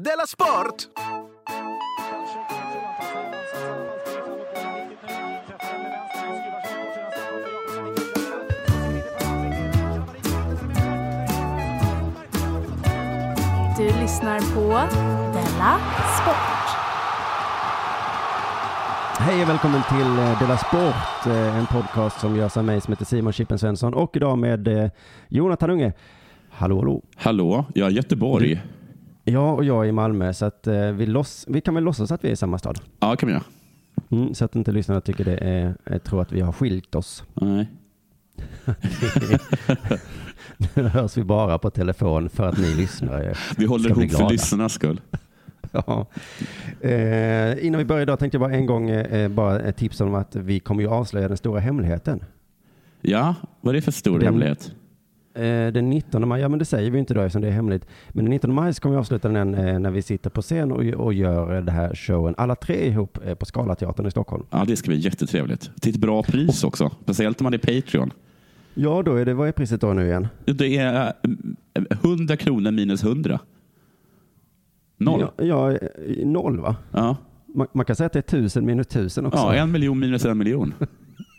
Della Sport! Du lyssnar på Della Sport. Hej och välkommen till eh, Della Sport, eh, en podcast som görs av mig som heter Simon Chippen Svensson och idag med eh, Jonathan Unge. Hallå, hallå. Hallå, jag är Göteborg. Ja, och jag är i Malmö, så att eh, vi, loss, vi kan väl låtsas att vi är i samma stad. Ja, kan vi göra. Mm, så att inte lyssnarna tycker det är, jag tror att vi har skilt oss. Nej. Nu hörs vi bara på telefon för att ni lyssnare Vi håller ihop för lyssnarnas skull. Ja. Eh, innan vi börjar idag tänkte jag bara en gång eh, bara ett tips om att vi kommer ju avslöja den stora hemligheten. Ja, vad är det för stor Den- hemlighet? Eh, den 19 maj, ja men det säger vi inte då eftersom det är hemligt. Men den 19 maj så kommer vi avsluta den eh, när vi sitter på scen och, och gör eh, det här showen, alla tre ihop eh, på Scalateatern i Stockholm. Ja, det ska bli jättetrevligt. Till ett bra pris också. Speciellt om man är Patreon. Ja, då är det, vad är priset då nu igen? Det är eh, 100 kronor minus 100. Noll. Ja, ja eh, noll va? Ja, Man, man kan säga att det är tusen minus tusen också. ja en miljon minus en miljon.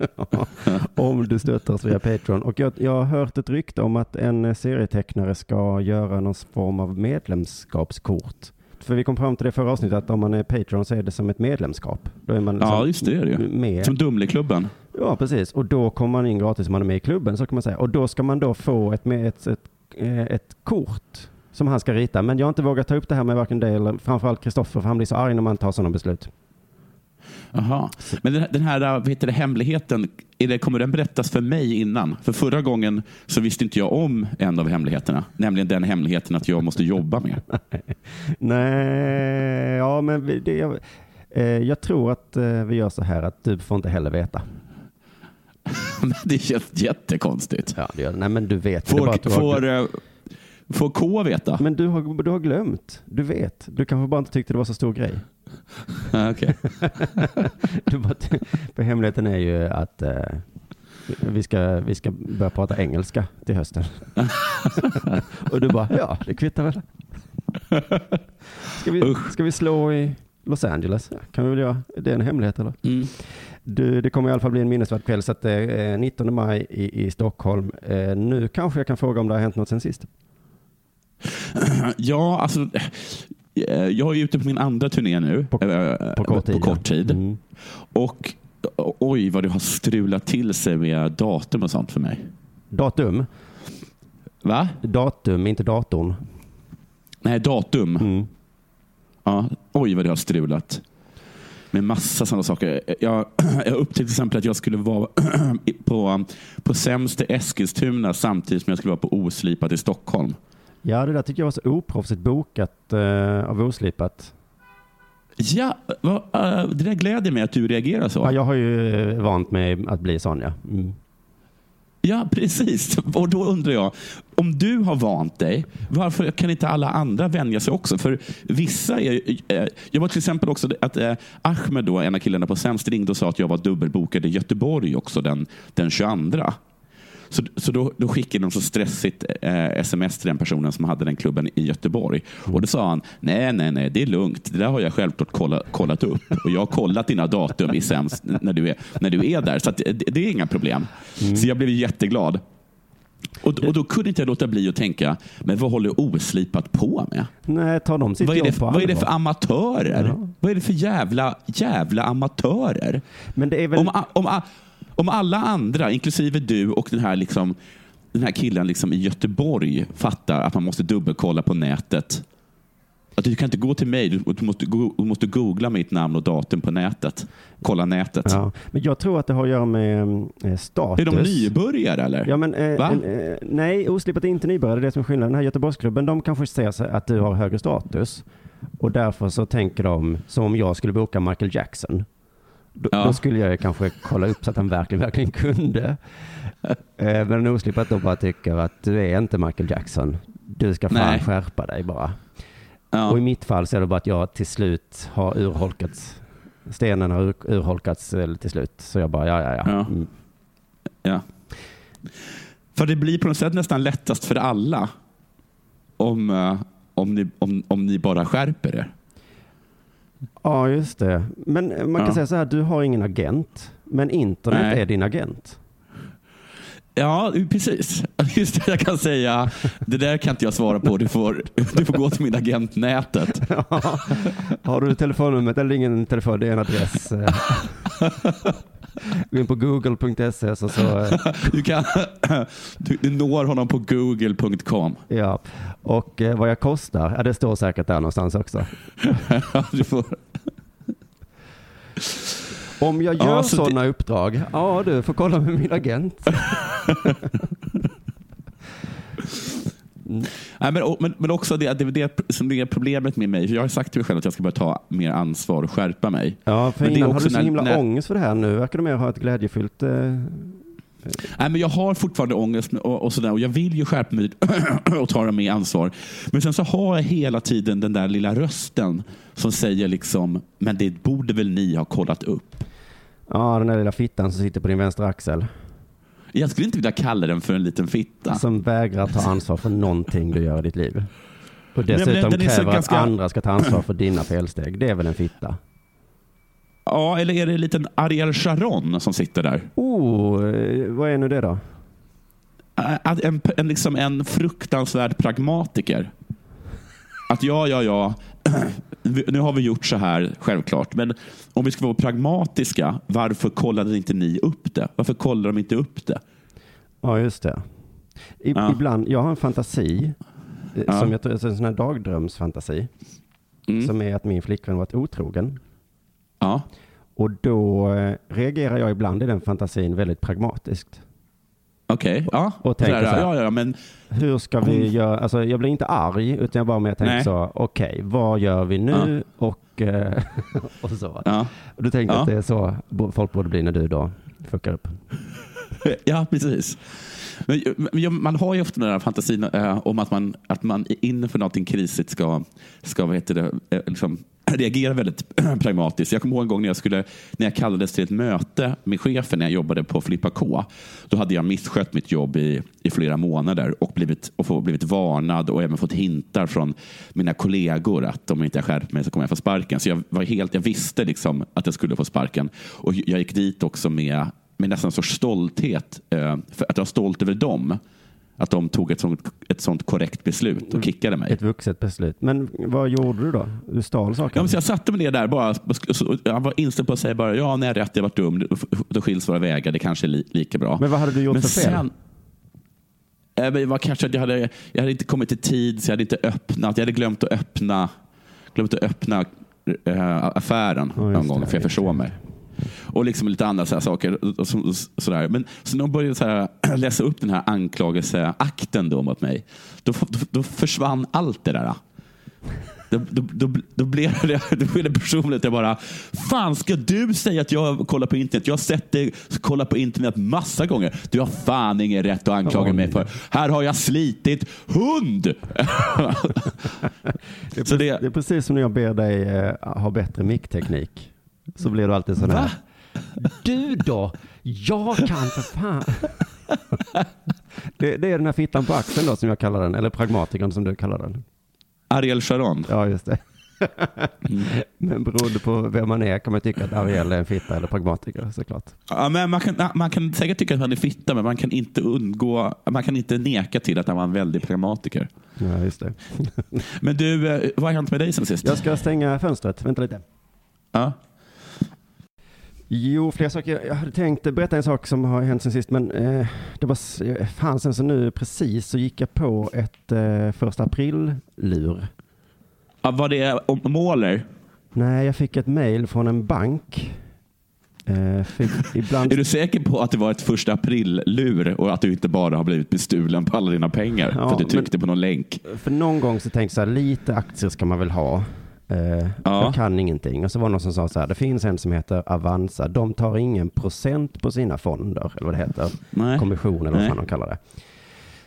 om du stöttar oss via Patreon. Och jag, jag har hört ett rykte om att en eh, serietecknare ska göra någon form av medlemskapskort. För vi kom fram till det förra avsnittet att om man är Patreon så är det som ett medlemskap. Då är man Ja, liksom just det, är det med. Som Dumleklubben. Ja, precis. Och då kommer man in gratis om man är med i klubben, så kan man säga. Och då ska man då få ett, ett, ett, eh, ett kort som han ska rita. Men jag har inte vågat ta upp det här med varken dig eller framförallt Kristoffer, för han blir så arg när man tar sådana beslut. Jaha. Men den, den här vad heter det, hemligheten, är det, kommer den berättas för mig innan? För förra gången så visste inte jag om en av hemligheterna. Nämligen den hemligheten att jag måste jobba med. Nej, ja men det, jag, eh, jag tror att eh, vi gör så här att du får inte heller veta. Det känns jättekonstigt. Ja, det gör, nej men du vet. Det Får, har, får, eh, får K veta? men du har, du har glömt. Du vet. Du kanske bara inte tyckte det var så stor grej. Ah, okej. Bara, för hemligheten är ju att eh, vi, ska, vi ska börja prata engelska till hösten. Och du bara, ja det kvittar väl. Ska vi, ska vi slå i Los Angeles? Kan vi väl göra. Det är en hemlighet eller? Mm. Du, det kommer i alla fall bli en minnesvärd kväll så att det är 19 maj i, i Stockholm. Eh, nu kanske jag kan fråga om det har hänt något sen sist. Ja, alltså. Eh, Jag är ute på min andra turné nu. På- eh, På kort tid. På kort tid. Mm. Och oj, vad det har strulat till sig med datum och sånt för mig. Datum. Va? Datum, inte datorn. Nej, datum. Mm. Ja, oj, vad det har strulat. Med massa sådana saker. Jag, jag upptäckte till exempel att jag skulle vara på, på Sämst i Eskilstuna samtidigt som jag skulle vara på Oslipat i Stockholm. Ja, det där tycker jag var så oproffsigt bokat eh, av Oslipat. Ja, vad, eh, det där gläder mig att du reagerar så. Ja, jag har ju eh, vant mig att bli sån, ja. Mm. Ja, precis. Och då undrar jag, om du har vant dig, varför kan inte alla andra vänja sig också? För vissa är... Eh, jag var till exempel också att eh, Ahmed, då, en av killarna på Sämst, ringde och sa att jag var dubbelbokad i Göteborg också den, den 22. Så, så då, då skickade de så stressigt eh, sms till den personen som hade den klubben i Göteborg. Och då sa han, nej, nej, nej, det är lugnt. Det där har jag självklart kolla, kollat upp. Och jag har kollat dina datum i Sämst när du är, när du är där. Så att, det, det är inga problem. Så jag blev jätteglad. Och, och då kunde inte jag låta bli att tänka, men vad håller Oslipat på med? Nej, tar de sitt Vad är, det, på vad är det för amatörer? Ja. Vad är det för jävla, jävla amatörer? Men det är väl... Om, om, om alla andra, inklusive du och den här, liksom, den här killen liksom i Göteborg, fattar att man måste dubbelkolla på nätet. Att du kan inte gå till mig, du, måste, du måste googla mitt namn och datum på nätet. Kolla nätet. Ja, men jag tror att det har att göra med eh, status. Är de nybörjare eller? Ja, men, eh, eh, nej, Oslipat är inte nybörjare. Det är det som är skillnaden. Den här Göteborgsklubben, de kanske ser att du har högre status. Och därför så tänker de som om jag skulle boka Michael Jackson. Då, Ja. då skulle jag kanske kolla upp så att han verkligen, verkligen kunde. Eh, men Oslipat då bara tycker att du är inte Michael Jackson. Du ska fan Nej. skärpa dig bara. Ja. Och i mitt fall så är det bara att jag till slut har urholkats. Stenen har ur, urholkats eh, till slut. Så jag bara, ja, ja, ja. Ja. Mm. Ja. För det blir på något sätt nästan lättast för alla om, eh, om ni, om, om ni bara skärper er. Ja, just det. Men man kan Ja. säga så här, du har ingen agent, men internet Nej. är din agent. Ja, precis. Just det, jag kan säga, det där kan inte jag svara på. Du får, du får gå till min agent nätet. Har du telefonnumret eller ingen telefon, det är en adress. Gå in på google.se så, så Du, kan, du, du når honom på google.com. ja. Och eh, vad jag kostar, ja, det står säkert där någonstans också. Du får, Om jag Ja, gör så det- sådana uppdrag, ja du får kolla med min agent. Nej, men, men, men också det, det, det som är problemet med mig. Jag har sagt till mig själv att jag ska börja ta mer ansvar och skärpa mig. Ja, för Men innan har du så när- himla när- ångest för det här. Nu verkar du mer ha ett glädjefyllt... Eh, Nej, men jag har fortfarande ångest och, och, sådär, och jag vill ju skärpa mig och ta mer ansvar. Men sen så har jag hela tiden den där lilla rösten som säger liksom, men det borde väl ni ha kollat upp. ja, den där lilla fittan som sitter på din vänstra axel. Jag skulle inte vilja kalla den för en liten fitta. Som vägrar ta ansvar för någonting du gör i ditt liv. Och dessutom så kräver ganska- att andra ska ta ansvar för dina felsteg. Det är väl en fitta? Ja, eller är det en liten Ariel Sharon som sitter där? Oh, eh, vad är nu det då? En, en, liksom en fruktansvärd pragmatiker. Att ja, ja, ja, nu har vi gjort så här, självklart. Men om vi ska vara pragmatiska, varför kollade inte ni upp det? Varför kollar de inte upp det? Ja, just det. I, Ja. Ibland, jag har en fantasi, eh, Ja. som jag tror, alltså en sån här dagdrömsfantasi, Mm. som är att min flickvän varit otrogen. Ja. Och då eh, reagerar jag ibland i den fantasin väldigt pragmatiskt. Okej, ja. Och tänker Sådär, så här. ja, ja, men Hur ska vi göra? Alltså, jag blir inte arg, utan jag bara med tänker Nej. så, okej, vad gör vi nu? Och, eh, och så. ja. Och du tänkte Ja. att det är så folk borde bli när du då fuckar upp. Ja, precis. Men, men man har ju ofta den här fantasin eh, om att man, att man inför någonting krisigt ska, ska vad heter det, eh, liksom, reagerar väldigt pragmatiskt. Jag kommer ihåg en gång när jag, skulle, när jag kallades till ett möte med chefen när jag jobbade på Filippa K. Då hade jag misskött mitt jobb i, i flera månader och blivit, och blivit varnad och även fått hintar från mina kollegor att om inte jag skärper mig så kommer jag få sparken. Så jag, var helt, jag visste liksom att jag skulle få sparken. Och jag gick dit också med med nästan en sorts stolthet. Eh, för att jag var stolt över dem. Att de tog ett sånt, ett sånt korrekt beslut och kickade mig. Ett vuxet beslut. Men vad gjorde du då? Du stal Ja, saker? men så jag satte mig ner där bara. Jag var inställd på att säga bara, ja, nej, rätt, jag har varit dum. Då skiljs våra vägar. Det kanske är li, lika bra. Men vad hade du gjort Men för fel? sen- men Det var kanske att jag hade, jag hade inte kommit i tid, så jag hade inte öppnat. Jag hade glömt att öppna, glömt att öppna eh, affären Ja, just någon gång, det, för jag försov det. mig. Och liksom lite andra så här saker. Och, så, sådär. Men så när de började så här, läsa upp den här anklagelseakten då mot mig, då, då, då försvann allt det där. Då, då, då, då, blev det, då blev det personligt. Jag bara, fan ska du säga att jag kollar på internet? Jag har sett dig kolla på internet massa gånger. Du har fan ingen rätt att anklaga mig för. Här har jag slitit hund! Det är, det- det är precis som när jag ber dig eh, ha bättre mickteknik. Så blir du alltid sån här. Va? Du då? Jag kan för fan. det, det är den här fittan på axeln då som jag kallar den. Eller pragmatikern som du kallar den. Ariel Sharon. Ja, just det. Mm. Men beroende på vem man är kan man tycka att Ariel är en fitta eller pragmatiker såklart. Ja, men man, kan, man kan säkert tycka att han är fitta, men man kan inte undgå, man kan inte neka till att han var en väldig pragmatiker. Ja, just det. Men du, eh, vad har hänt med dig sen sist? Jag ska stänga fönstret. Vänta lite. Ja. Jo, fler saker. Jag hade tänkt berätta en sak som har hänt sen sist, men eh, det var eh, fan sen så nu precis så gick jag på ett eh, första april-lur. Ja, var det om måler? Nej, jag fick ett mail från en bank. Eh, ibland... Är du säker på att det var ett första april-lur och att du inte bara har blivit bestulen på alla dina pengar Ja, för att du men- tryckte på någon länk? För någon gång så tänkte jag så här, lite aktier ska man väl ha. Eh, Ja. Jag kan ingenting. Och så var det någon som sa så här, det finns en som heter Avanza. De tar ingen procent på sina fonder, eller vad det heter. Nej. Kommission eller vad fan de kallar det.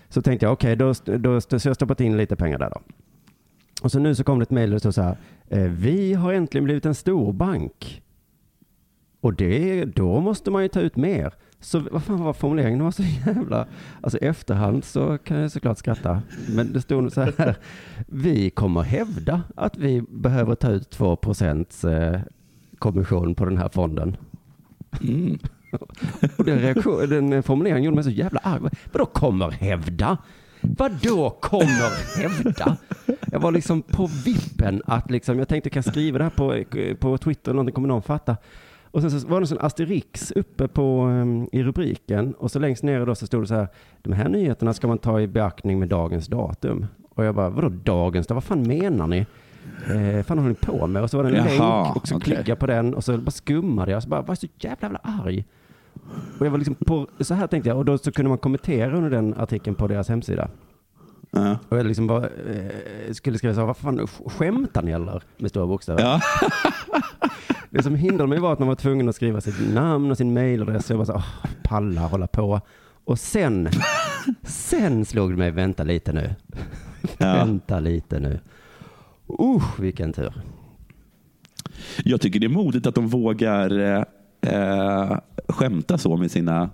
Så tänkte jag, okej, då, då, så jag stoppat in lite pengar där då. Och så nu så kom det ett mejl där det stod så här, eh, vi har äntligen blivit en stor bank. Och det, då måste man ju ta ut mer. Så vad fan var formuleringen? Det var så jävla... Alltså efterhand så kan jag såklart skratta. Men det stod så här. Vi kommer hävda att vi behöver ta ut 2 procents eh, kommission på den här fonden. Mm. Och den, reaktion, den formuleringen gjorde mig så jävla arg. Vadå kommer hävda? Vadå kommer hävda? Jag var liksom på vippen att liksom, jag tänkte kan jag skriva det här på, på Twitter, någonting kommer någon fatta. Och sen så var det en sån asterix uppe på, um, i rubriken och så längst ner då så stod det så här, de här nyheterna ska man ta i beaktning med dagens datum. Och jag bara, vadå dagens datum? Vad fan menar ni? Eh, fan håller ni på med? Och så var det en Jaha, länk och så okej. klickade jag på den och så bara skummade jag. Så bara, var så jävla, jävla arg. Och jag var liksom på, så här tänkte jag, och då så kunde man kommentera under den artikeln på deras hemsida. Ja. Och jag liksom bara, eh, skulle skriva så här, vad fan, sk- skämtar ni eller? Med stora bokstäver. Ja. Det som hindrade mig var att man var tvungen att skriva sitt namn och sin mailadress. Jag bara så, åh, palla hålla på. Och sen, sen slog det mig, vänta lite nu. Ja. Vänta lite nu. Usch, vilken tur. Jag tycker det är modigt att de vågar eh, skämta så med sina,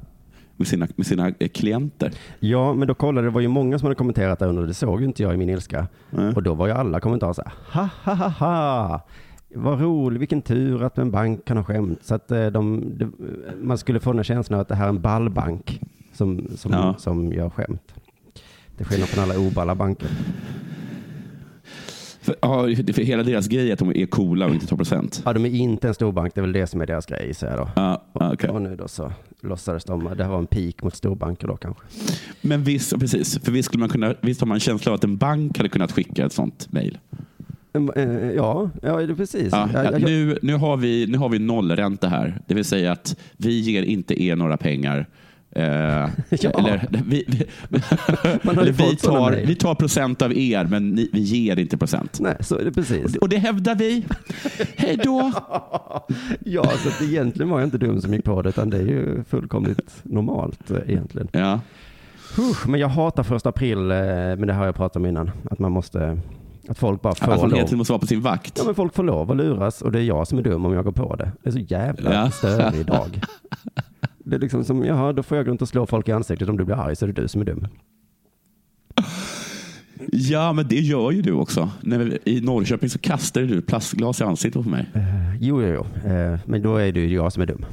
med sina, med sina eh, klienter. Ja, men då kollade, det var ju många som hade kommenterat där under, det såg ju inte jag i min ilska. Nej. Och då var ju alla kommentarer så här, ha ha ha ha. Vad roligt, vilken tur att en bank kan ha skämt. Så att eh, de, de, man skulle få den känslan av att det här är en ballbank som, som, Ja. som gör skämt. Till skillnad från alla oballa banker. För, ja, för hela deras grej är att de är coola och inte tar procent. Ja, de är inte en storbank, det är väl det som är deras grej, så då. Ja, ja, okej. Och nu då så låtsades de, det här var en peak mot storbanker då kanske. Men visst, precis, för visst, skulle man kunna, visst har man en känsla av att en bank hade kunnat skicka ett sånt mejl. Mm, eh, Ja, ja, det precis. Ja, Ja, ja, jag- nu, nu, har vi, nu har vi nollränta här. Det vill säga att vi ger inte er några pengar. Eh, eller, vi, eller tar, mejl. vi tar procent av er, men ni, vi ger inte procent. Nej, så är det precis. Och det hävdar vi. Hej då. Ja, så att egentligen var jag inte dum som gick på det, utan det är ju fullkomligt normalt eh, egentligen. Ja. Men jag hatar första april, eh, men det har jag pratat om innan, att man måste, att folk bara Att får man hela lov. tiden måste vara på sin vakt. Ja, men folk får lov att luras och det är jag som är dum om jag går på det. Det är så jävla Ja. störig dag. Det är liksom som, jaha, då får jag gå runt och slå folk i ansiktet. Om du blir arg så är det du som är dum. Ja, men det gör ju du också. När I Norrköping så kastade du plastglas i ansiktet på mig. Eh, Jo, jo, jo. Eh, Men då är det ju jag som är dum.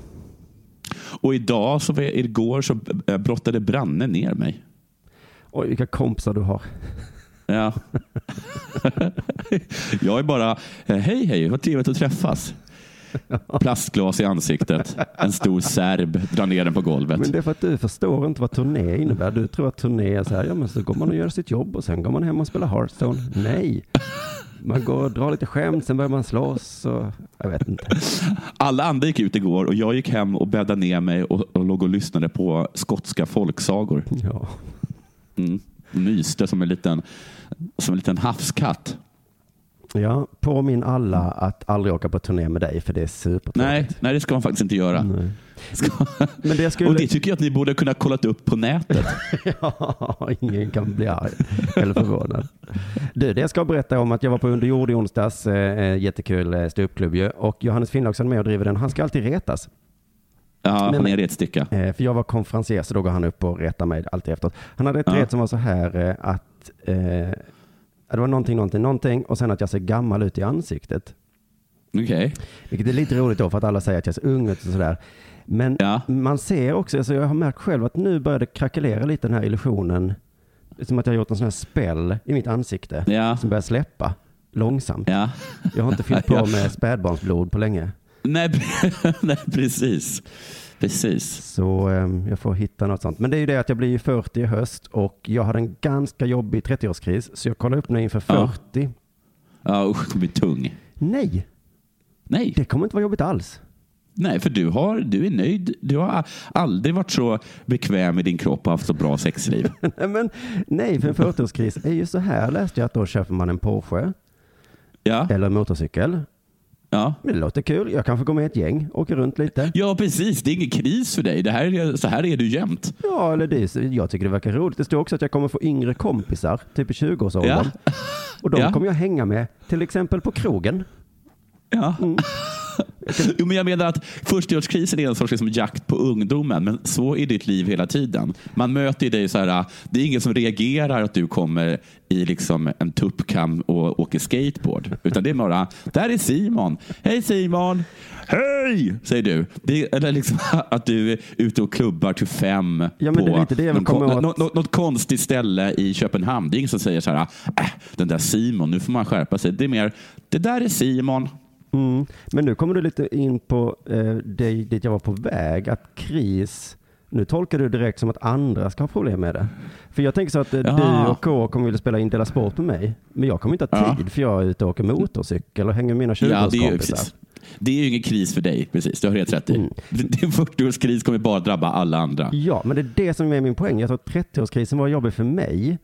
Och idag, så, igår, så eh, brottade Branne ner mig. Oj, vilka kompisar du har. Ja. jag är bara, eh, hej hej, vad trevligt att träffas. Plastglas i ansiktet, en stor serb drar ner den på golvet. Men det är för att du förstår inte vad turné innebär. Du tror att turné är så här, ja men så går man och gör sitt jobb och sen går man hem och spelar Hearthstone. Nej. Man går och drar lite skämt, sen börjar man slåss och jag vet inte. Alla andra gick ut igår och jag gick hem och bäddade ner mig och, och låg och lyssnade på skotska folksagor. Ja. Mm. Myste som en liten, som en liten havskatt. Ja, påminn alla att aldrig åka på turné med dig för det är Nej, supertråkigt. nej, det ska man faktiskt inte göra. Nej. Ska... Men det skulle... Och det tycker jag att ni borde kunna kollat upp på nätet. Ja, ingen kan bli arg eller förvånad. Du, det jag ska berätta om att jag var på Underjord i onsdags, eh, jättekul eh, ståuppklubb ju, och Johannes Finnlaugsson är med och driver den. Han ska alltid retas. Ja, Men- han är retsticka. Eh, för jag var konferencier så då går han upp och retar mig alltid efteråt. Han hade ett Ja. ret som var så här eh, att eh, det var någonting, någonting, någonting och sen att jag ser gammal ut i ansiktet. Okej. Vilket är lite roligt då för att alla säger att jag ser ung ut och sådär. Men Ja. man ser också, alltså jag har märkt själv att nu börjar det krackelera lite den här illusionen. Som att jag har gjort en sån här spell i mitt ansikte Ja. som börjar släppa långsamt. Ja. Jag har inte fyllt på med spädbarnsblod på länge. Nej, nej, precis. Precis. Så eh, jag får hitta något sånt. Men det är ju det att jag blir ju 40 i höst och jag hade en ganska jobbig 30-årskris. Så jag kollar upp nu inför Ja. 40. Ja, usch, det blir tung. Nej, Nej, det kommer inte vara jobbigt alls. nej, för du, har, du är nöjd. Du har aldrig varit så bekväm i din kropp och haft så bra sexliv. Nej, Men nej, för en 40-årskris är ju så här läste jag att då köper man en Porsche Ja, eller en motorcykel. Ja. Men det låter kul. Jag kanske går med ett gäng, åker runt lite. ja precis. Det är ingen kris för dig. Det här är, så här är du jämt. Ja, eller det, är jag tycker det verkar roligt. Det står också att jag kommer få yngre kompisar, typ i 20-årsåldern. Och de Ja. kommer jag hänga med, till exempel på krogen. Ja. Mm. Jo, men jag menar att förstaårskrisen är en sorts liksom jakt på ungdomen, men så är ditt liv hela tiden. Man möter dig så här, det är ingen som reagerar att du kommer i liksom en tuppkam och åker skateboard. Utan det är bara, där är Simon. Hej Simon! Hej! Säger du. Det är, eller liksom att du är ute och klubbar till fem Ja, på någon, kon- åt. något, något, något konstigt ställe i Köpenhamn. Det är ingen som säger så här, äh, den där Simon, nu får man skärpa sig. Det är mer, det där är Simon. Mm. Men nu kommer du lite in på eh, det, dit jag var på väg, att kris, nu tolkar du direkt som att andra ska ha problem med det. För jag tänker så att eh, Ja. du och K kommer vilja spela in Dela Sport med mig, men jag kommer inte ha Ja. tid för jag är ute och åker motorcykel och hänger med mina Ja, det är, ju, 20-årskompisar. precis. det är ju ingen kris för dig. Precis, du har helt rätt i. Mm. Din 40-årskris kommer bara drabba alla andra. Ja, men det är det som är min poäng. Jag tror att 30-årskrisen var jobbig för mig,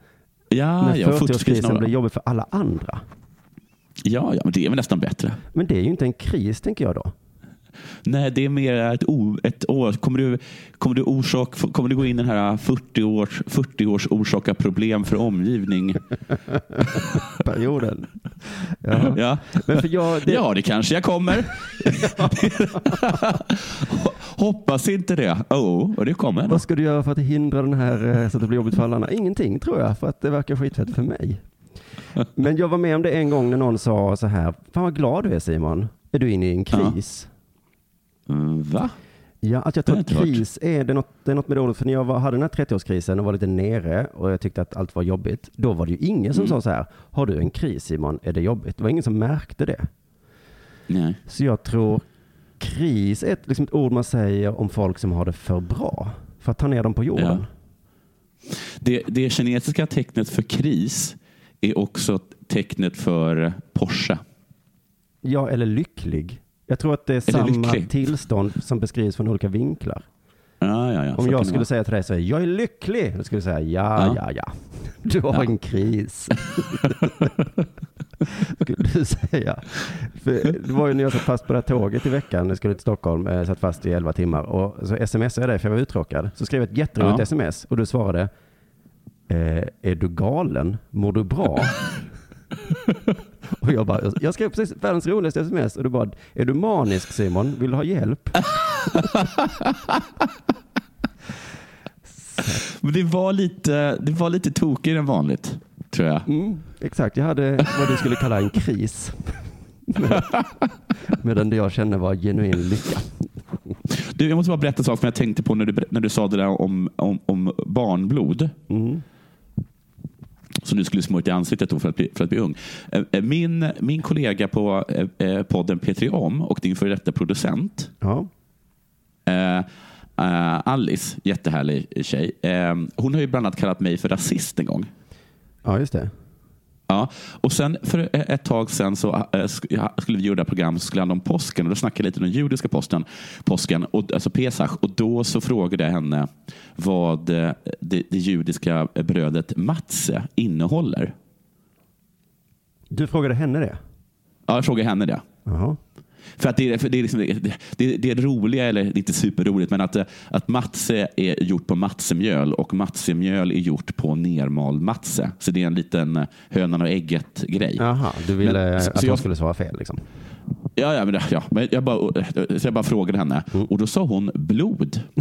Ja, men ja, 40-årskrisen 40-årskrisen har- blir jobbig för alla andra. Ja, ja, men det är väl nästan bättre. Men det är ju inte en kris, tänker jag då. Nej, det är mer ett, o, ett år. Kommer du, kommer, du orsak, kommer du gå in i den här 40 års, 40 års orsaka problem för omgivning? Perioden. Ja. Ja, Men för jag, det, ja det kanske jag kommer. Hoppas inte det. Oh, och det kommer. Vad ska du göra för att hindra den här eh, så att det blir jobbigt för alla andra? Ingenting tror jag, för att det verkar skitfett för mig. Men jag var med om det en gång när någon sa så här, fan vad glad du är Simon. Är du inne i en kris? Mm, Va? Ja, att jag hört. kris är, det något, det är något med det ordet, för när jag var, hade den här 30-årskrisen och var lite nere och jag tyckte att allt var jobbigt, då var det ju ingen som Mm. sa så här, har du en kris Simon, är det jobbigt? Det var ingen som märkte det. Nej. Så jag tror kris är ett, liksom ett ord man säger om folk som har det för bra, för att ta ner dem på jorden. Det, det kinesiska tecknet för kris är också tecknet för Porsche. Ja, eller lycklig. Jag tror att det är Eller samma lycklig. tillstånd som beskrivs från olika vinklar. Ja, ja, ja. Om jag det skulle säga till dig så här, jag är lycklig. Då skulle du säga, ja, Ja. ja. Du har en kris. skulle du säga. För det var ju när jag satt fast på det här tåget i veckan, jag skulle till Stockholm, eh, satt fast i 11 timmar och så smsade jag dig för jag var uttråkad. Så skrev jag ett jätteroligt sms och du svarade, eh, är du galen? Mår du bra? och jag bara, jag skrev precis världens roligaste sms och du bara, är du manisk Simon? Vill du ha hjälp? Men det var lite, det var lite tokigare än vanligt, tror jag. Mm, exakt, jag hade vad du skulle kalla en kris. Med- Medan det jag kände var genuin lycka. Du, jag måste bara berätta en sak som jag tänkte på när du, när du sa det där om, om, om barnblod. Mm. Som du skulle smörja i ansiktet då för att bli, för att bli ung. Eh, eh, Min, min kollega på eh, podden P3 Om och din före detta producent Ja. eh, Alice, jättehärlig tjej. Eh, hon har ju bland annat kallat mig för rasist en gång. ja, just det. Ja, och sen för ett tag sen så eh, skulle vi göra programmet så skulle handla om påsken och då snackade jag lite om den judiska posten, påsken, och, alltså Pesach. Och då så frågade jag henne vad eh, det, det judiska brödet matze innehåller. Du frågade henne det? Ja, jag frågade henne det. Jaha. För att det, är, för det, är liksom, det, det, är roliga, eller det är inte superroligt, men att, att matze är gjort på matsemjöl och matsemjöl är gjort på nermald matze. Så det är en liten hönan och ägget grej. Jaha, du ville Men- att hon jag- skulle svara fel liksom. Ja, ja, men, ja, men jag, bara, så jag bara frågade henne och då sa hon blod.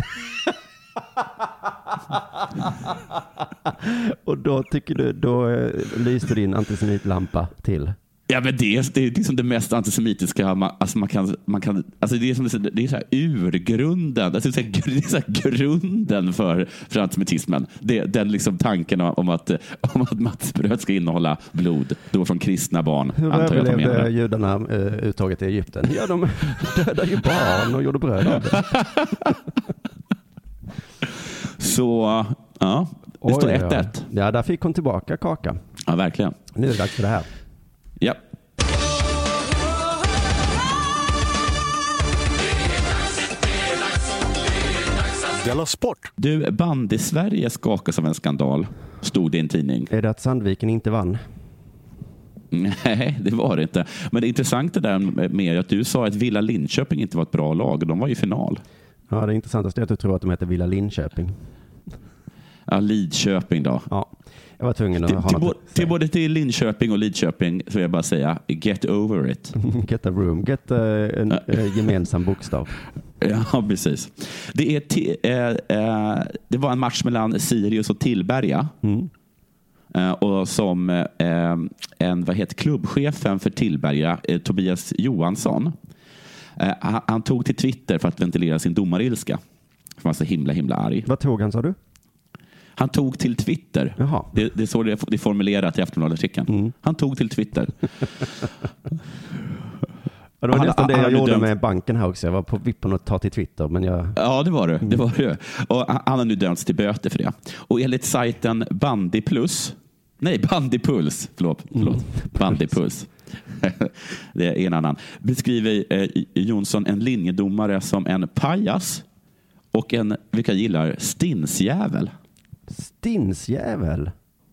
Och då tycker du, då lyste din antisemitlampa till. Ja, men det, är, det är liksom det mest antisemitiska man, alltså man kan... Man kan alltså det är, som, det är så här urgrunden, alltså det är så här, det är så här grunden för, för antisemitismen. Det, den liksom tanken om att, om att mattsbröd ska innehålla blod. Då från kristna barn, Hur antar jag överlevde judarna uh, uttåget i Egypten? Ja, de dödade ju barn och gjorde bröd av det. Så, ja, det står Oj, 1-1. ja. ja, där fick hon tillbaka kaka. Ja, verkligen. Nu är det dags för det här. Ja. Della Sport! Du, bandy-Sverige skakas av en skandal, stod det i en tidning. Är det att Sandviken inte vann? Nej, det var det inte. Men det intressanta där med att du sa att Villa Linköping inte var ett bra lag. De var i final. Ja, det intressanta är att du tror att de heter Villa Linköping. Ja, Lidköping då. Ja, jag var tvungen att Till, ha till, något bo- till både till Linköping och Lidköping så vill jag bara säga, get over it. Get a room, get eh, en eh, gemensam bokstav. Ja, precis. Det, är eh, det var en match mellan Sirius och Tillberga. Mm. Och som en, vad heter klubbchefen för Tillberga, Tobias Johansson, han, han tog till Twitter för att ventilera sin domarilska. Han var så himla, himla arg. Vad tog han sa du? Han tog till Twitter. Det, det är så det är det är formulerat i Aftonbladet-artikeln. Mm. Han tog till Twitter. Ja, det var Han- nästan det han jag gjorde dömt- med banken här också. Jag var på vippen att ta till Twitter, men jag... Ja, det var det. Mm. det, var det. Och han har nu dömts till böter för det. Och enligt sajten Bandy Plus, nej Bandypuls, förlåt, förlåt. Mm. Bandypuls. det är en annan. Beskriver eh, Jonsson en linjedomare som en pajas och en, vilka gillar, stinsjävel. Stinsjävel?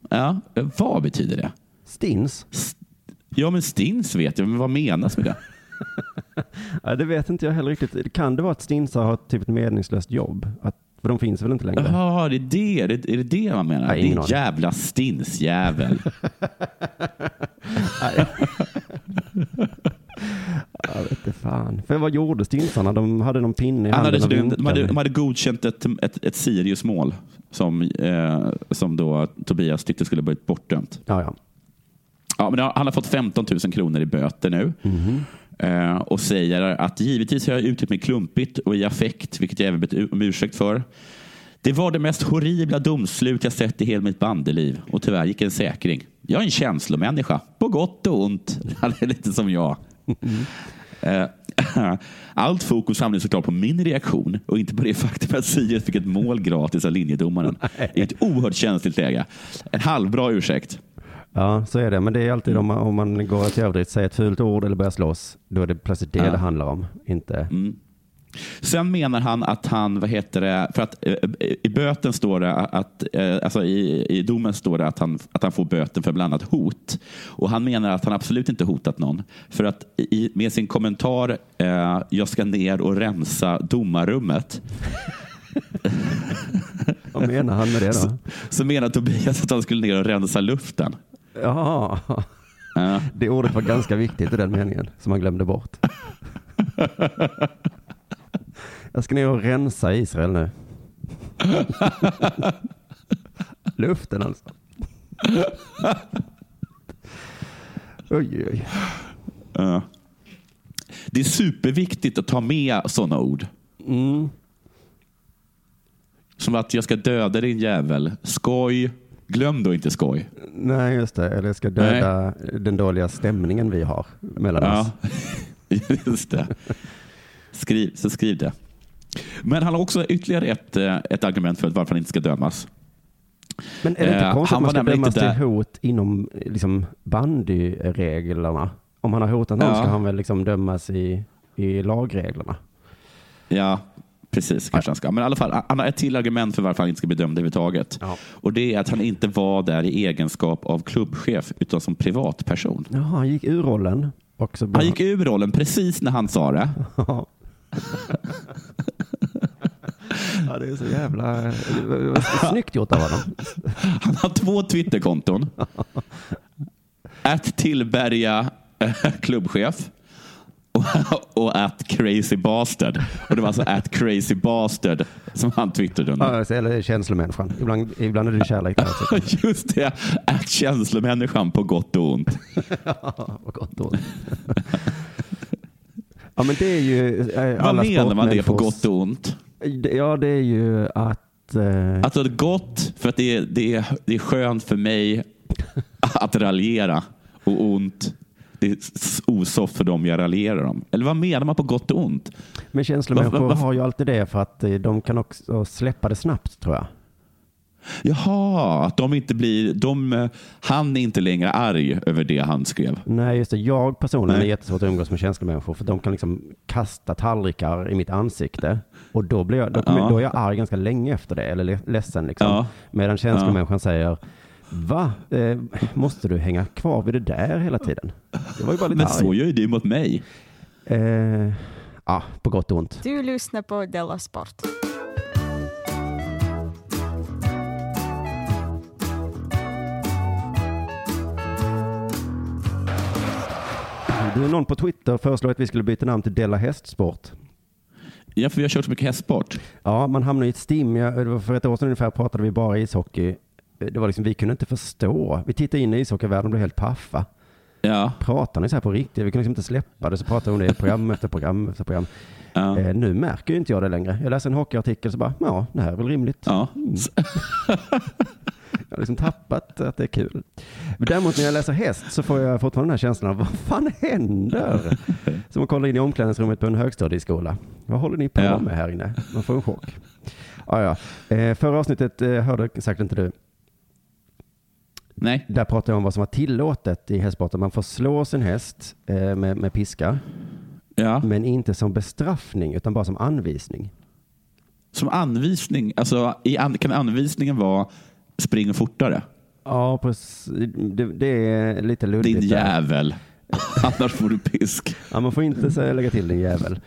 Ja, vad betyder det? Stins? Ja, men stins vet jag, men vad menas med det? Ja, det vet inte jag heller riktigt. Kan det vara att stinsar har typ ett meningslöst jobb? Att, för de finns väl inte längre? Jaha, det är det, är det, är det, man menar? Nej, Din jävla stinsjävel. Jag vet inte fan. För vad gjorde stinsarna? De hade någon pinne i Han handen hade, de, hade, de hade godkänt ett, ett, ett Sirius-mål som, eh, som då Tobias tyckte skulle blivit bortdömt. Ja, ja. Ja, men han har fått 15 000 kronor i böter nu. Eh, och säger att givetvis har jag uttryckt mig klumpigt och i affekt, vilket jag även bett om ursäkt för. Det var det mest horribla domslut jag sett i hela mitt bandeliv och tyvärr gick en säkring. Jag är en känslomänniska, på gott och ont. Han är lite som jag. Eh, Allt fokus hamnade såklart på min reaktion och inte på det faktum att Sirius fick ett mål gratis av linjedomaren. I ett oerhört känsligt läge. En halvbra ursäkt. ja, så är det. Men det är alltid Mm. om man, om man går till överdrift, säger ett fult ord eller börjar slåss, då är det plötsligt det Ja. det handlar om. Inte... Mm. Sen menar han att han, vad heter det, för att eh, i böten står det att, eh, alltså i, i domen står det att han, att han får böten för bland annat hot. Och han menar att han absolut inte hotat någon. För att i, med sin kommentar, eh, jag ska ner och rensa domarrummet, Vad menar han med det då? så, så menar Tobias att han skulle ner och rensa luften. Ja, Ja. det ordet var ganska viktigt i den meningen som han glömde bort. Jag ska ner och rensa Israel nu. Luften alltså. Oj, oj. Ja. Det är superviktigt att ta med sådana ord. Mm. Som att jag ska döda din jävel. Skoj. Glöm då inte skoj. Nej, just det. Eller jag ska döda den dåliga stämningen vi har mellan oss. Ja, just det. Skriv, så skriv det. Men han har också ytterligare ett, eh, ett argument för varför han inte ska dömas. Men är det inte Eh, konstigt han att man ska dömas till där. hot inom eh, liksom, bandyreglerna? Om han har hotat någon Ja. ska han väl liksom dömas i, i lagreglerna? Ja, precis. Kanske han ska. Men i alla fall, han har ett till argument för varför han inte ska bli dömd överhuvudtaget. Ja. Och det är att han inte var där i egenskap av klubbchef, utan som privatperson. Jaha, han gick ur rollen. Han gick ur rollen precis när han sa det. Ja. Ja, det är så jävla... Snyggt gjort av honom. Han har två Twitterkonton. Att Tillberga eh, klubbchef och, och at crazy bastard. Och det var alltså at crazy bastard som han twittrade under. Ja, eller känslomänniskan. Ibland, ibland är det kärlek där. Just det, at känslomänniskan på gott och ont. Vad gott och ont. Ja, men det är ju eh, Vad alla menar man det på gott och ont? Ja, det är ju att... Eh, Alltså det är gott för att det är, det, är, det är skönt för mig att raljera och ont. Det är osoft för dem jag raljerar om. Eller vad menar man på gott och ont? men känslomänniskor har ju alltid det för att eh, de kan också släppa det snabbt, tror jag. Jaha, att de inte blir... De, eh, han är inte längre arg över det han skrev. Nej, just det. Jag personligen Nej. är jättesvårt att umgås med känslomänniskor för de kan liksom kasta tallrikar i mitt ansikte och då, blir jag, då, kommer, Ja. då är jag arg ganska länge efter det, eller le- ledsen liksom. Ja. Medan känslomänniskan säger Va? Eh, måste du hänga kvar vid det där hela tiden? Det var ju bara lite Men så arg. gör ju du mot mig. Eh, ja, på gott och ont. Du lyssnar på Della Sport. Någon på Twitter föreslår att vi skulle byta namn till Della Hästsport. Ja, för vi har kört så mycket hästsport. Ja, man hamnar i ett stim. Jag, för ett år sedan ungefär pratade vi bara ishockey. Det var liksom, vi kunde inte förstå. Vi tittade in i ishockeyvärlden och blev helt paffa. Ja. Pratar ni så här på riktigt? Vi kunde liksom inte släppa det. Så pratade vi om det program efter program efter program. Ja. Eh, nu märker ju inte jag det längre. Jag läser en hockeyartikel så bara, ja, det här är väl rimligt. Ja. Jag har liksom tappat att det är kul. Men däremot när jag läser häst så får jag fortfarande den här känslan av vad fan händer? Som att kolla in i omklädningsrummet på en högstadieskola. Vad håller ni på Ja. med här inne? Man får en chock. Ja, ja. Eh, förra avsnittet eh, hörde säkert inte du. Nej. Där pratade jag om vad som var tillåtet i hästsporten. Man får slå sin häst eh, med, med piska, Ja. men inte som bestraffning utan bara som anvisning. Som anvisning, alltså i an, kan anvisningen vara spring fortare? Ja. Det, det är lite luddigt. Din jävel. Annars får du pisk. Ja, man får inte säga lägga till din jävel.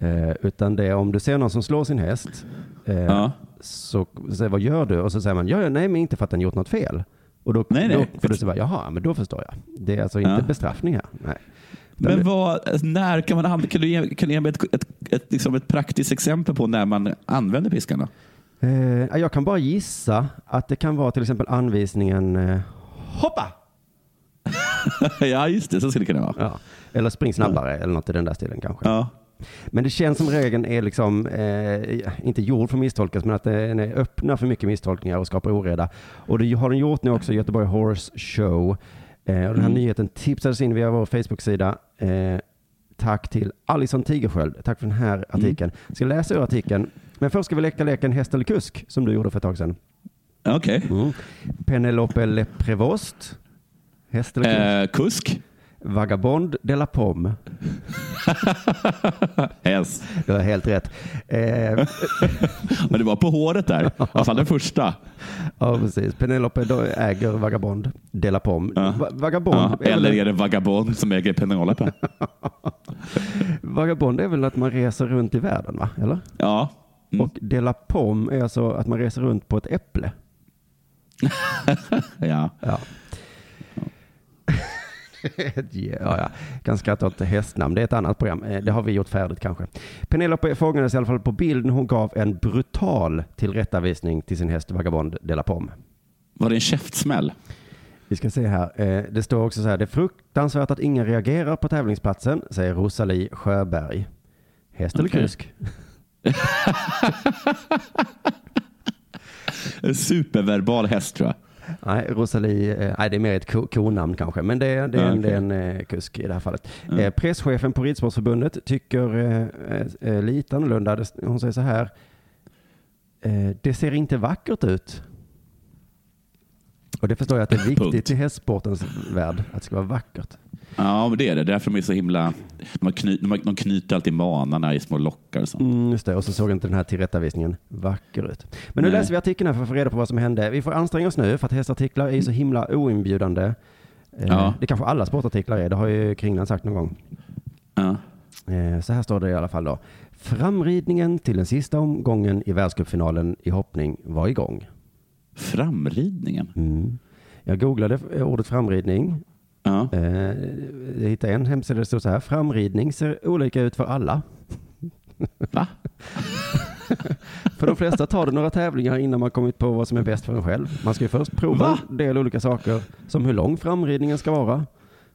Eh, utan det är om du ser någon som slår sin häst, eh, Ja. så säger vad gör du? Och så säger man, ja, ja, nej, men inte för att den gjort något fel. Och då, Nej, nej. då får du säga, jaha, men då förstår jag. Det är alltså inte Ja. bestraffning här. Nej. Men vad, när kan man använda, kan du ge, kan du ge mig ett, ett, ett, liksom ett praktiskt exempel på när man använder piskan? Eh, jag kan bara gissa att det kan vara till exempel anvisningen eh, hoppa! ja, just det. Så skulle det kunna vara. Ja. Eller spring snabbare eller något i den där stilen kanske. Ja. Men det känns som regeln är liksom, eh, inte gjord för misstolkas, men att den är öppna för mycket misstolkningar och skapar oreda. Och det har den gjort nu också i Göteborg Horse Show. Eh, och den här Mm. nyheten tipsades in via vår Facebook-sida. Eh, tack till Alison Tigersköld. Tack för den här artikeln. Jag ska läsa ur artikeln. Men först ska vi leka leken häst eller kusk, som du gjorde för ett tag sedan. Okej. Mm. Penelope Le Prévost. Häst eller kusk? Eh, kusk? Vagabond de la Pomme. Häst. Du har helt rätt. Eh, Men det var på håret där. I alla fall den första. Ja, precis. Penelope äger Vagabond de la Pomme. Ja. Va- Vagabond, Ja, eller är det Vagabond som äger Penelope? Vagabond är väl att man reser runt i världen, va? Eller? Ja. Mm. Och de la Pomme är alltså att man reser runt på ett äpple. ja. Ja. ja, ja. Kan skratta åt hästnamn. Det är ett annat program. Eh, Det har vi gjort färdigt kanske. Penelope fångades i alla fall på bild när hon gav en brutal tillrättavisning till sin häst Vagabond de la Pomme. Var det en käftsmäll? Vi ska se här. Eh, Det står också så här. Det är fruktansvärt att ingen reagerar på tävlingsplatsen, säger Rosalie Sjöberg. Häst eller Okej. kusk? En superverbal häst tror jag. Nej, Rosalie, eh, nej det är mer ett ko- konamn kanske, men det, är- det, är, en, okej. det är en eh, kusk i det här fallet. Eh, presschefen på Ridsportförbundet tycker eh, eh, eh, lite annorlunda. Hon säger så här. Det ser inte vackert ut. Och det förstår jag att det är viktigt i hästsportens värld, att det ska vara vackert. Ja, men det är det. Därför de är så himla... De, kny, de knyter alltid manarna i små lockar. Och sånt. Mm, just det, och så såg inte den här tillrättavisningen vacker ut. Men nu Nej. läser vi artikeln här för att få reda på vad som hände. Vi får anstränga oss nu för att hästartiklar är ju så himla oinbjudande. Eh, Ja. Det kanske alla sportartiklar är, det har ju Kringlan sagt någon gång. Ja. Eh, Så här står det i alla fall då. Framridningen till den sista omgången i världscupfinalen i hoppning var igång. Framridningen? Mm. Jag googlade ordet framridning. Ja. Eh, Jag hittade en hemsida där det stod så här. Framridning ser olika ut för alla. Va? För de flesta tar det några tävlingar innan man kommit på vad som är bäst för en själv. Man ska ju först prova Va? en del olika saker, som hur lång framridningen ska vara,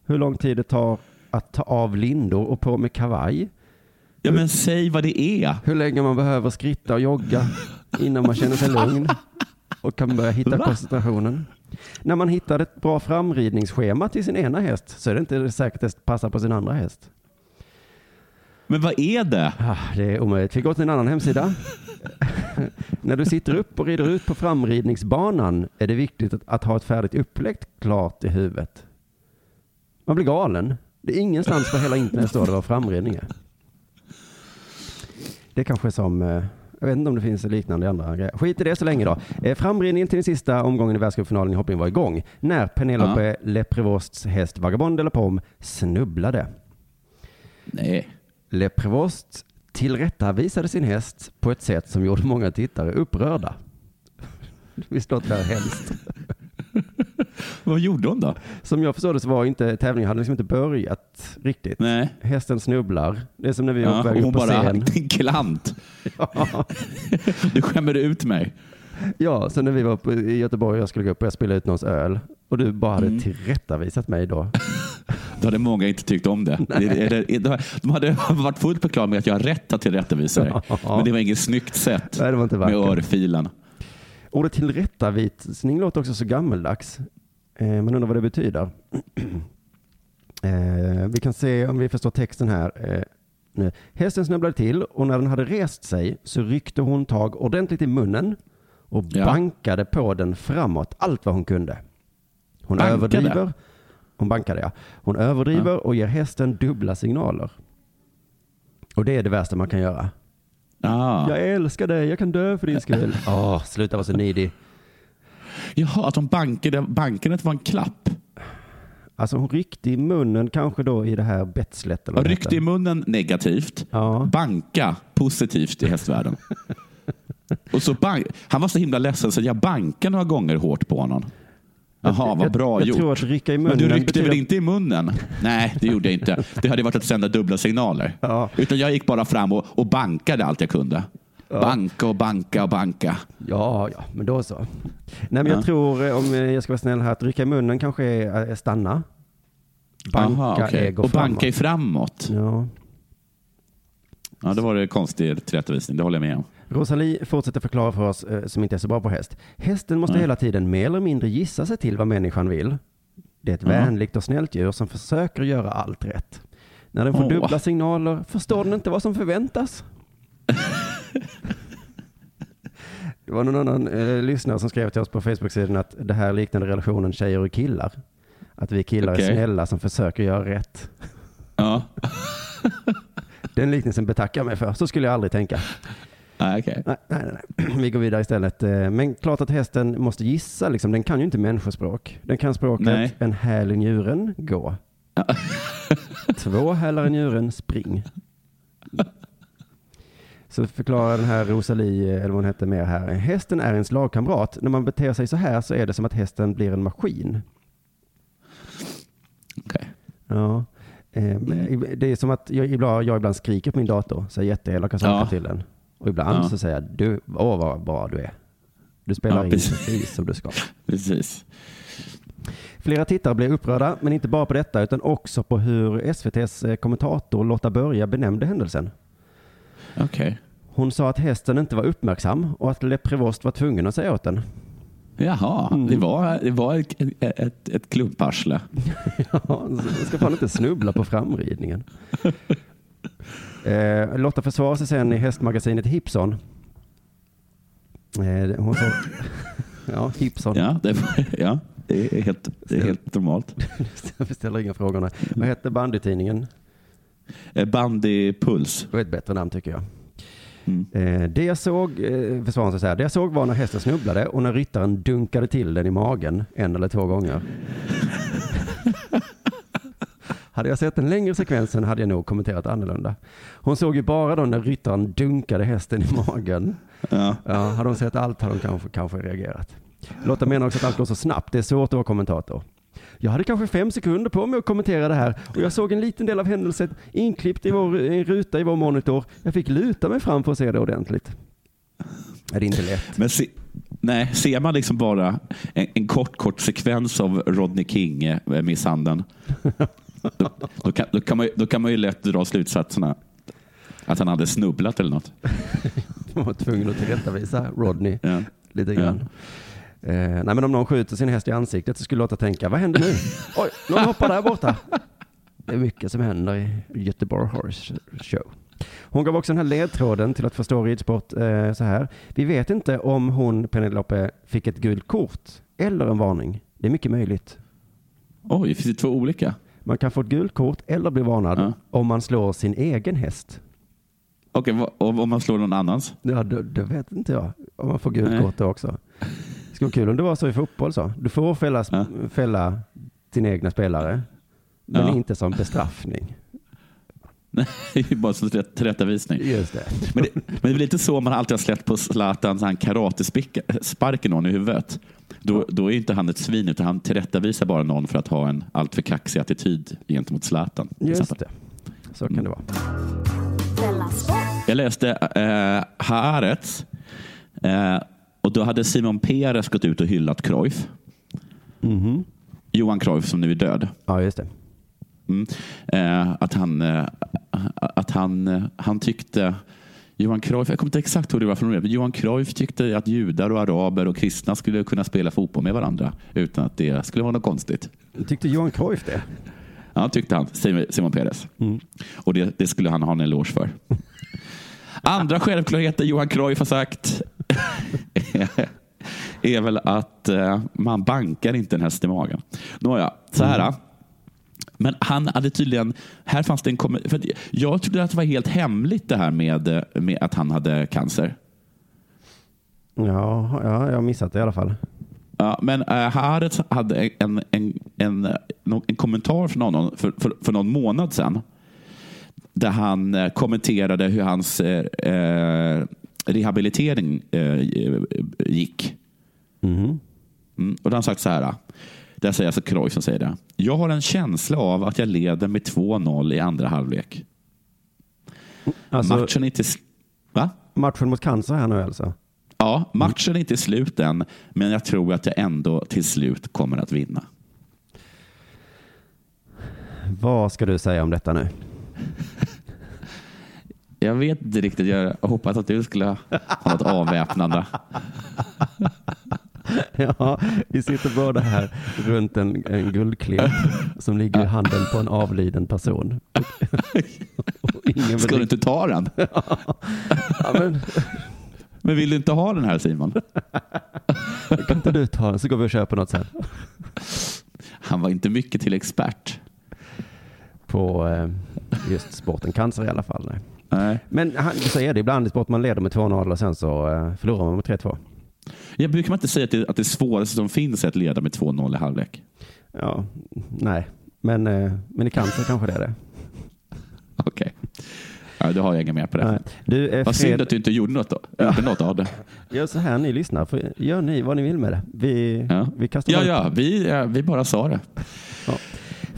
hur lång tid det tar att ta av lindor och på med kavaj, Ja, men säg vad det är. hur länge man behöver skritta och jogga innan man känner sig lugn och kan börja hitta Va? koncentrationen. När man hittar ett bra framridningsschema till sin ena häst så är det inte säkert att det passar på sin andra häst. Men vad är det? Ah, det är omöjligt. Vi går till en annan hemsida. När du sitter upp och rider ut på framridningsbanan är det viktigt att, att ha ett färdigt upplägg klart i huvudet. Man blir galen. Det är ingenstans på hela internet står det vad framridning är. Det är kanske som, eh, jag vet inte om det finns liknande i andra grejer. Skit i det så länge då. Eh, Framridningen till den sista omgången i världscupfinalen i hoppning var igång när Penelope Le Prévosts häst Vagabond la Pomme snubblade. Nej. Le Prévost tillrättavisade sin häst på ett sätt som gjorde många tittare upprörda. Visst låter det här hemskt? Vad gjorde hon då? Som jag förstår det så var inte tävlingen hade liksom inte börjat riktigt. Nej. Hästen snubblar. Det är som när vi Ja, var på och väg hon upp på bara, scen. din klant. Du skämmer ut mig. Ja, så när vi var på, i Göteborg och jag skulle gå upp och jag spela ut någons öl och du bara hade Mm. tillrättavisat mig då. Då hade många inte tyckt om det. Det- De hade varit fullt på klar med att jag har rätt att tillrättavisa dig. Ja. Men det var inget snyggt sätt Nej, med örfilen. Ordet tillrättavisning låter också så gammeldags. Eh, man undrar vad det betyder. eh, vi kan se om vi förstår texten här. Eh, nu. Hästen snubblade till och när den hade rest sig så ryckte hon tag ordentligt i munnen och Ja. bankade på den framåt allt vad hon kunde. Hon Bankade? överdriver. Hon bankade ja. Hon överdriver och ger hästen dubbla signaler. Och det är det värsta man kan göra. Ah. Jag älskar dig, jag kan dö för din skull. Åh, sluta vara så needy. Jaha, att de bankade, bankandet var en klapp. Alltså hon ryckte i munnen kanske då i det här betslet. Eller ryckte i munnen negativt. Ja. Banka positivt i hästvärlden. Och så han var så himla ledsen så jag bankade några gånger hårt på honom. Jaha, vad bra jag, jag gjort. tror att rycka i Men munnen du ryckte betyder- väl inte i munnen? Nej, det gjorde jag inte. Det hade varit att sända dubbla signaler. Ja. Utan jag gick bara fram och, och bankade allt jag kunde. Banka och banka och banka. Ja, ja, men då så. Nej, men Ja. jag tror, eh, om eh, jag ska vara snäll här, att rycka i munnen kanske är, är stanna. Banka Aha, okej. är gå Och framåt. banka är framåt. Ja. Ja, det var det konstig tillrättavisning. Det håller jag med om. Rosalie fortsätter förklara för oss eh, som inte är så bra på häst. Hästen måste Nej. hela tiden mer eller mindre gissa sig till vad människan vill. Det är ett Ja. vänligt och snällt djur som försöker göra allt rätt. När den får Åh. dubbla signaler förstår den inte vad som förväntas. Det var någon annan eh, lyssnare som skrev till oss på Facebook-sidan att det här liknade relationen tjejer och killar. Att vi killar Okej. är snälla som försöker göra rätt. Ja, Den liknelsen betackar jag mig för. Så skulle jag aldrig tänka. ah. Nej, nej, nej, nej. Vi går vidare istället. Eh, Men klart att hästen måste gissa. Liksom. Den kan ju inte människospråk. Den kan språket Nej. en häl i njuren, gå. Två hälar i njuren, spring. Så förklarar den här Rosalie, eller vad hon hette mer här. Hästen är en slagkamrat. När man beter sig så här så är det som att hästen blir en maskin. Okej. Ja. Eh, men Det är som att jag ibland, jag ibland skriker på min dator, säger jätteelaka saker Ja. till den. Och ibland Ja. så säger jag, du, åh vad bra du är. Du spelar Ja, in precis. precis som du ska. Precis. Flera tittare blev upprörda, men inte bara på detta utan också på hur SVTs eh, kommentator Lotta Börja benämnde händelsen. Okej. Hon sa att hästen inte var uppmärksam och att Leprevost var tvungen att säga åt den. Jaha, Mm. det var, det var ett, ett, ett klumparsle. Ja, ska fan inte snubbla på framridningen. Eh, Lotta försvarar sig sen i hästmagasinet Hipson. Eh, hon sa, ja, Hipson. Ja, det, var- ja, det är helt, det är helt normalt. Jag ställer inga frågor. Vad hette bandytidningen? Eh, Bandypuls. Det var ett bättre namn tycker jag. Mm. Eh, det jag såg, eh, försvarar sig så här, det jag såg var när hästen snubblade och när ryttaren dunkade till den i magen en eller två gånger. hade jag sett den längre sekvensen hade jag nog kommenterat annorlunda. Hon såg ju bara då när ryttaren dunkade hästen i magen. Ja. Ja, hade hon sett allt hade hon kanske, kanske reagerat. Lotta menar också att allt går så snabbt, det är svårt att vara kommentator. Jag hade kanske fem sekunder på mig att kommentera det här och jag såg en liten del av händelsen inklippt i vår en ruta i vår monitor. Jag fick luta mig fram för att se det ordentligt. Är det inte lätt? Men se, nej, ser man liksom bara en, en kort, kort sekvens av Rodney King-misshandeln, då, då, kan, då, kan man, då kan man ju lätt dra slutsatserna att han hade snubblat eller något. Jag var tvungen att tillrättavisa Rodney Ja. lite grann. Eh, nej men om någon skjuter sin häst i ansiktet så skulle Lotta tänka, vad händer nu? Oj, någon hoppar där borta. Det är mycket som händer i Göteborg Horse Show. Hon gav också den här ledtråden till att förstå ridsport eh, så här. Vi vet inte om hon, Penelope, fick ett gult kort eller en varning. Det är mycket möjligt. Oj, finns det två olika? Man kan få ett gult kort eller bli varnad Ja. om man slår sin egen häst. Okej, vad- om om man slår någon annans? Ja, det, det vet inte jag. Om man får gult Nej. kort då också. Det skulle vara kul om det var så i fotboll så. Du får fälla, Ja. fälla dina egna spelare, men Ja. inte som bestraffning. Nej, bara som tillrätt- tillrättavisning. Just det. Men det, men det är väl inte så man alltid har släppt på Zlatan så han karatesparken någon i huvudet. Då, då är inte han ett svin, utan han tillrättavisar bara någon för att ha en alltför kaxig attityd gentemot Zlatan. Just det. Så kan det vara. Jag läste eh, Haaretz eh, och då hade Simon Peres gått ut och hyllat Cruyff. Mhm. Johan Cruyff som nu är död. Ja, just det. Mm. Eh, att han, eh, att han, eh, han tyckte Johan Cruyff, jag kommer inte exakt ihåg hur det var formulerat, men Johan Cruyff tyckte att judar och araber och kristna skulle kunna spela fotboll med varandra utan att det skulle vara något konstigt. Tyckte Johan Cruyff det? Ja, tyckte han, Simon Peres. Och det, det skulle han ha en eloge för. Andra självklarheter Johan Cruyff har sagt är väl att eh, man bankar inte en häst i magen. Nåja, så här. Men han hade tydligen, här fanns det en för Jag trodde att det var helt hemligt det här med, eh, med att han hade cancer. Ja, ja, jag har missat det i alla fall. Ja, men äh, Haaretz hade en, en, en, en, en kommentar från honom för, för, för någon månad sedan. Där han eh, kommenterade hur hans eh, eh, rehabilitering eh, gick. Mhm. Mm, och då har han sagt så här. Där säger alltså Cruyff som säger det. Jag har en känsla av att jag leder med 2-0 i andra halvlek. Alltså, matchen är inte... Va? matchen mot cancer här nu alltså? Ja, matchen är inte slut än, men jag tror att jag ändå till slut kommer att vinna. Vad ska du säga om detta nu? Jag vet inte riktigt. Jag hoppas att du skulle ha något avväpnande. Ja, vi sitter båda här runt en, en guldklimp som ligger i handen på en avliden person. Ingen Ska du inte ta den? ja, men, Men vill du inte ha den här Simon? kan inte du ta den så går vi och köper något sen. Han var inte mycket till expert. På eh, just sporten cancer i alla fall. Nej. Nej. Men han, så är det ibland i sport. Man leder med 2-0 och sen så eh, förlorar man med 3-2. Jag brukar man inte säga att det, att det svåraste som finns är att leda med 2-0 i halvlek. Ja, nej. Men, eh, men i cancer kanske det är det. Okej. Ja, då har jag inget mer på det. Nej. Du, eh, Vad synd Fred, att du inte gjorde något, då. Gjorde något av det. gör så här ni lyssnar. Gör ni vad ni vill med det. Vi, Ja, vi kastar ja, ja vi, ja, vi bara sa det.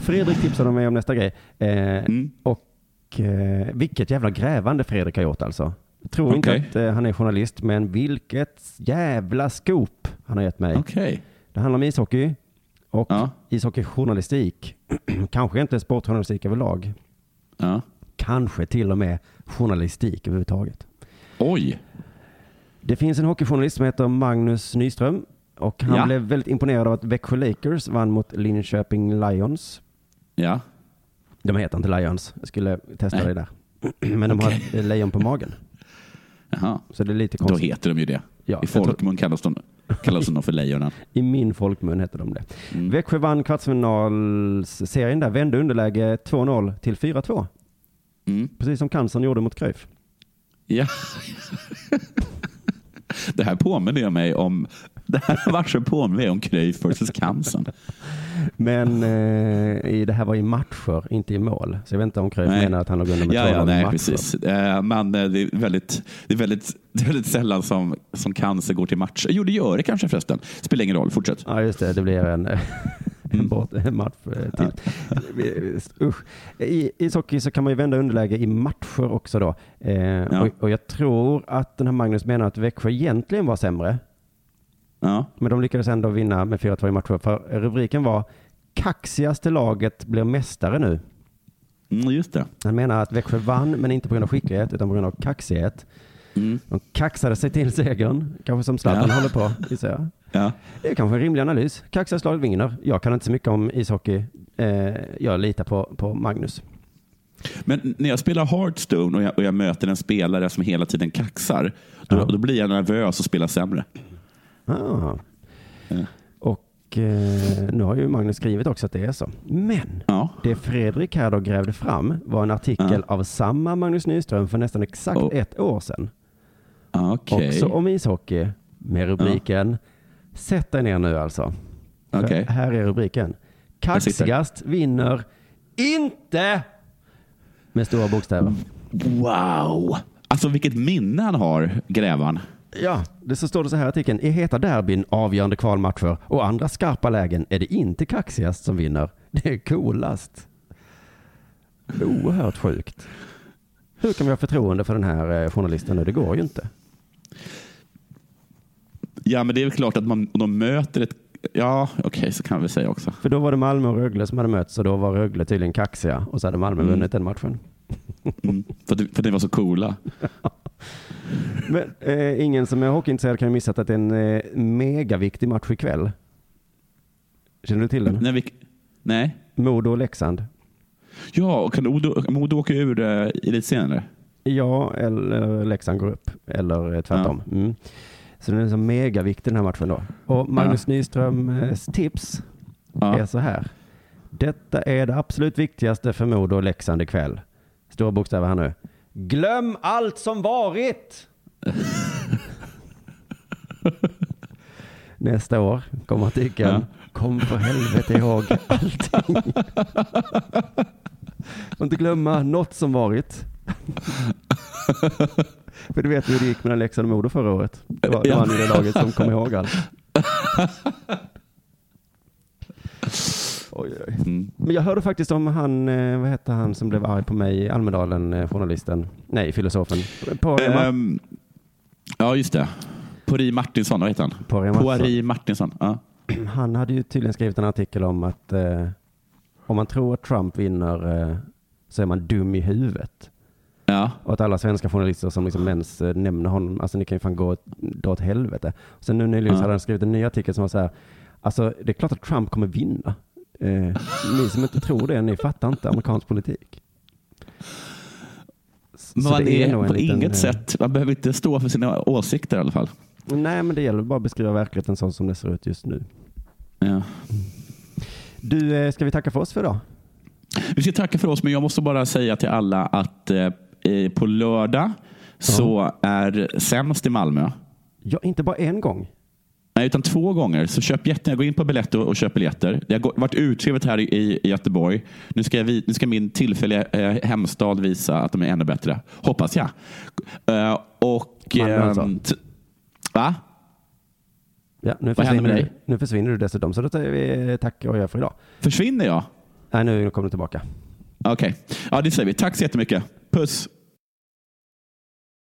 Fredrik tipsade mig om nästa grej. Eh, Mm. Och eh, vilket jävla grävande Fredrik har gjort alltså. Jag tror inte Okej. att eh, han är journalist, men vilket jävla scoop han har gett mig. Okej. Det handlar om ishockey och Ja. ishockeyjournalistik. Kanske inte sportjournalistik överlag. Ja. Kanske till och med journalistik överhuvudtaget. Oj. Det finns en hockeyjournalist som heter Magnus Nyström och han Ja. blev väldigt imponerad av att Växjö Lakers vann mot Linköping Lions. Ja. De heter inte Lions. Jag skulle testa det där. Men de har ett lejon på magen. Jaha. Så det är lite Då konstigt. heter de ju det. Ja, I jag tror- folkmun kallas de, kallas de för lejonen. I min folkmun heter de det. Mm. Växjö vann kvartsfinalsserien där, vände underläge 2-0 till 4-2. Mm. Precis som cancern gjorde mot Cruyff. Ja. Det här påminner jag mig om. Det här matchen påminner mig om Cruyff versus Cancern. Men eh, i, det här var i matcher, inte i mål. Så jag vet inte om Cruyff menar att han låg under med Ja, 2-0 ja, nej, matcher. precis. Eh, Men eh, det är väldigt, det är väldigt, det är väldigt sällan som, som Cancer går till match. Jo, det gör det kanske förresten. Spelar ingen roll. Fortsätt. Ja, just det. Det blir en, eh, en, Mm. bort, en match eh, till. Usch. I ishockey så kan man ju vända underläge i matcher också då. Eh, och, och jag tror att den här Magnus menar att Växjö egentligen var sämre. Ja. Men de lyckades ändå vinna med 4-2 i matcher. För rubriken var Kaxigaste laget blir mästare nu. Mm, just det. Han menar att Växjö vann, men inte på grund av skicklighet, utan på grund av kaxighet. Mm. De kaxade sig till segern, kanske som Zlatan Ja. håller på, gissar jag. Ja. Det är kanske en rimlig analys. Kaxigast lag vinner. Jag kan inte så mycket om ishockey. Eh, jag litar på, på Magnus. Men när jag spelar Hearthstone och jag, och jag möter en spelare som hela tiden kaxar, då, Ja. då blir jag nervös och spelar sämre. Ah. Ja. Och eh, nu har ju Magnus skrivit också att det är så. Men Ja. det Fredrik här då grävde fram var en artikel av samma Magnus Nyström för nästan exakt Oh. ett år sedan. Okej. Också om ishockey med rubriken Sätt dig ner nu alltså. Okej. Här är rubriken. Kaxigast vinner inte med stora bokstäver. Wow! Alltså vilket minne han har, grävaren. Ja, det så står det så här i artikeln. I heta derbyn, avgörande kvalmatcher och andra skarpa lägen är det inte kaxigast som vinner. Det är coolast. Oerhört sjukt. Hur kan vi ha förtroende för den här eh, journalisten nu? Det går ju inte. Ja, men det är väl klart att man, om de möter ett... Ja, okej, så kan vi säga också. För då var det Malmö och Rögle som hade mötts och då var Rögle tydligen kaxiga och så hade Malmö Mm. vunnit den matchen. Mm. För, att, för det var så coola. Men eh, ingen som är hockeyintresserad kan ju missa att det är en eh, megaviktig match ikväll. Känner du till den? Nej, vi, nej. Modo och Leksand. Ja, och kan Modo, Modo åka ur uh, elitserien eller? Ja, eller Leksand går upp. Eller eh, tvärtom. Mm. Så den är så megaviktig den här matchen då. Och Magnus Nyströms tips är Ja. så här. Detta är det absolut viktigaste för Modo och Leksand ikväll. Stora bokstäver här nu. Glöm allt som varit! Nästa år kommer artikeln. Ja. Kom för helvete ihåg allting. Får inte glömma något som varit. för du vet hur det gick mellan Leksand och Modo förra året. Det var, det var det laget som kom ihåg allt. Oj, oj. Mm. Men jag hörde faktiskt om han, eh, vad hette han som blev arg på mig i Almedalen, eh, journalisten, nej filosofen, på, Ehm, ja, just det. Pori Martinsson, vad heter han? Remaster. Poiri Martinsson. Ja. Han hade ju tydligen skrivit en artikel om att eh, om man tror att Trump vinner eh, så är man dum i huvudet. ja. Och att alla svenska journalister som liksom ens eh, nämner honom, alltså ni kan ju fan gå dra åt helvete. Sen nu nyligen Ja. hade han skrivit en ny artikel som var så här, alltså det är klart att Trump kommer vinna. Eh, ni som inte tror det, ni fattar inte amerikansk politik. Men man det är, en på liten, inget eh, sätt, man behöver inte stå för sina åsikter i alla fall. Nej, men det gäller bara att beskriva verkligheten så som det ser ut just nu. Ja. Du, eh, ska vi tacka för oss för idag? Vi ska tacka för oss, men jag måste bara säga till alla att eh, på lördag så är sämst i Malmö. Ja, inte bara en gång. Nej, utan två gånger. Så köp jättegärna, gå in på Biletto och köp biljetter. Det har varit utskrivet här i, i Göteborg. Nu ska, jag, vi- nu ska min tillfälliga eh, hemstad visa att de är ännu bättre. Hoppas jag. Eh, och... Malmö alltså? ehm, t- va? Ja, nu Vad händer med dig? nu försvinner du dessutom, så då säger vi tack och jag för idag. Försvinner jag? Nej, nu kommer du tillbaka. Okej. Ja, det säger vi. Tack så jättemycket. Puss.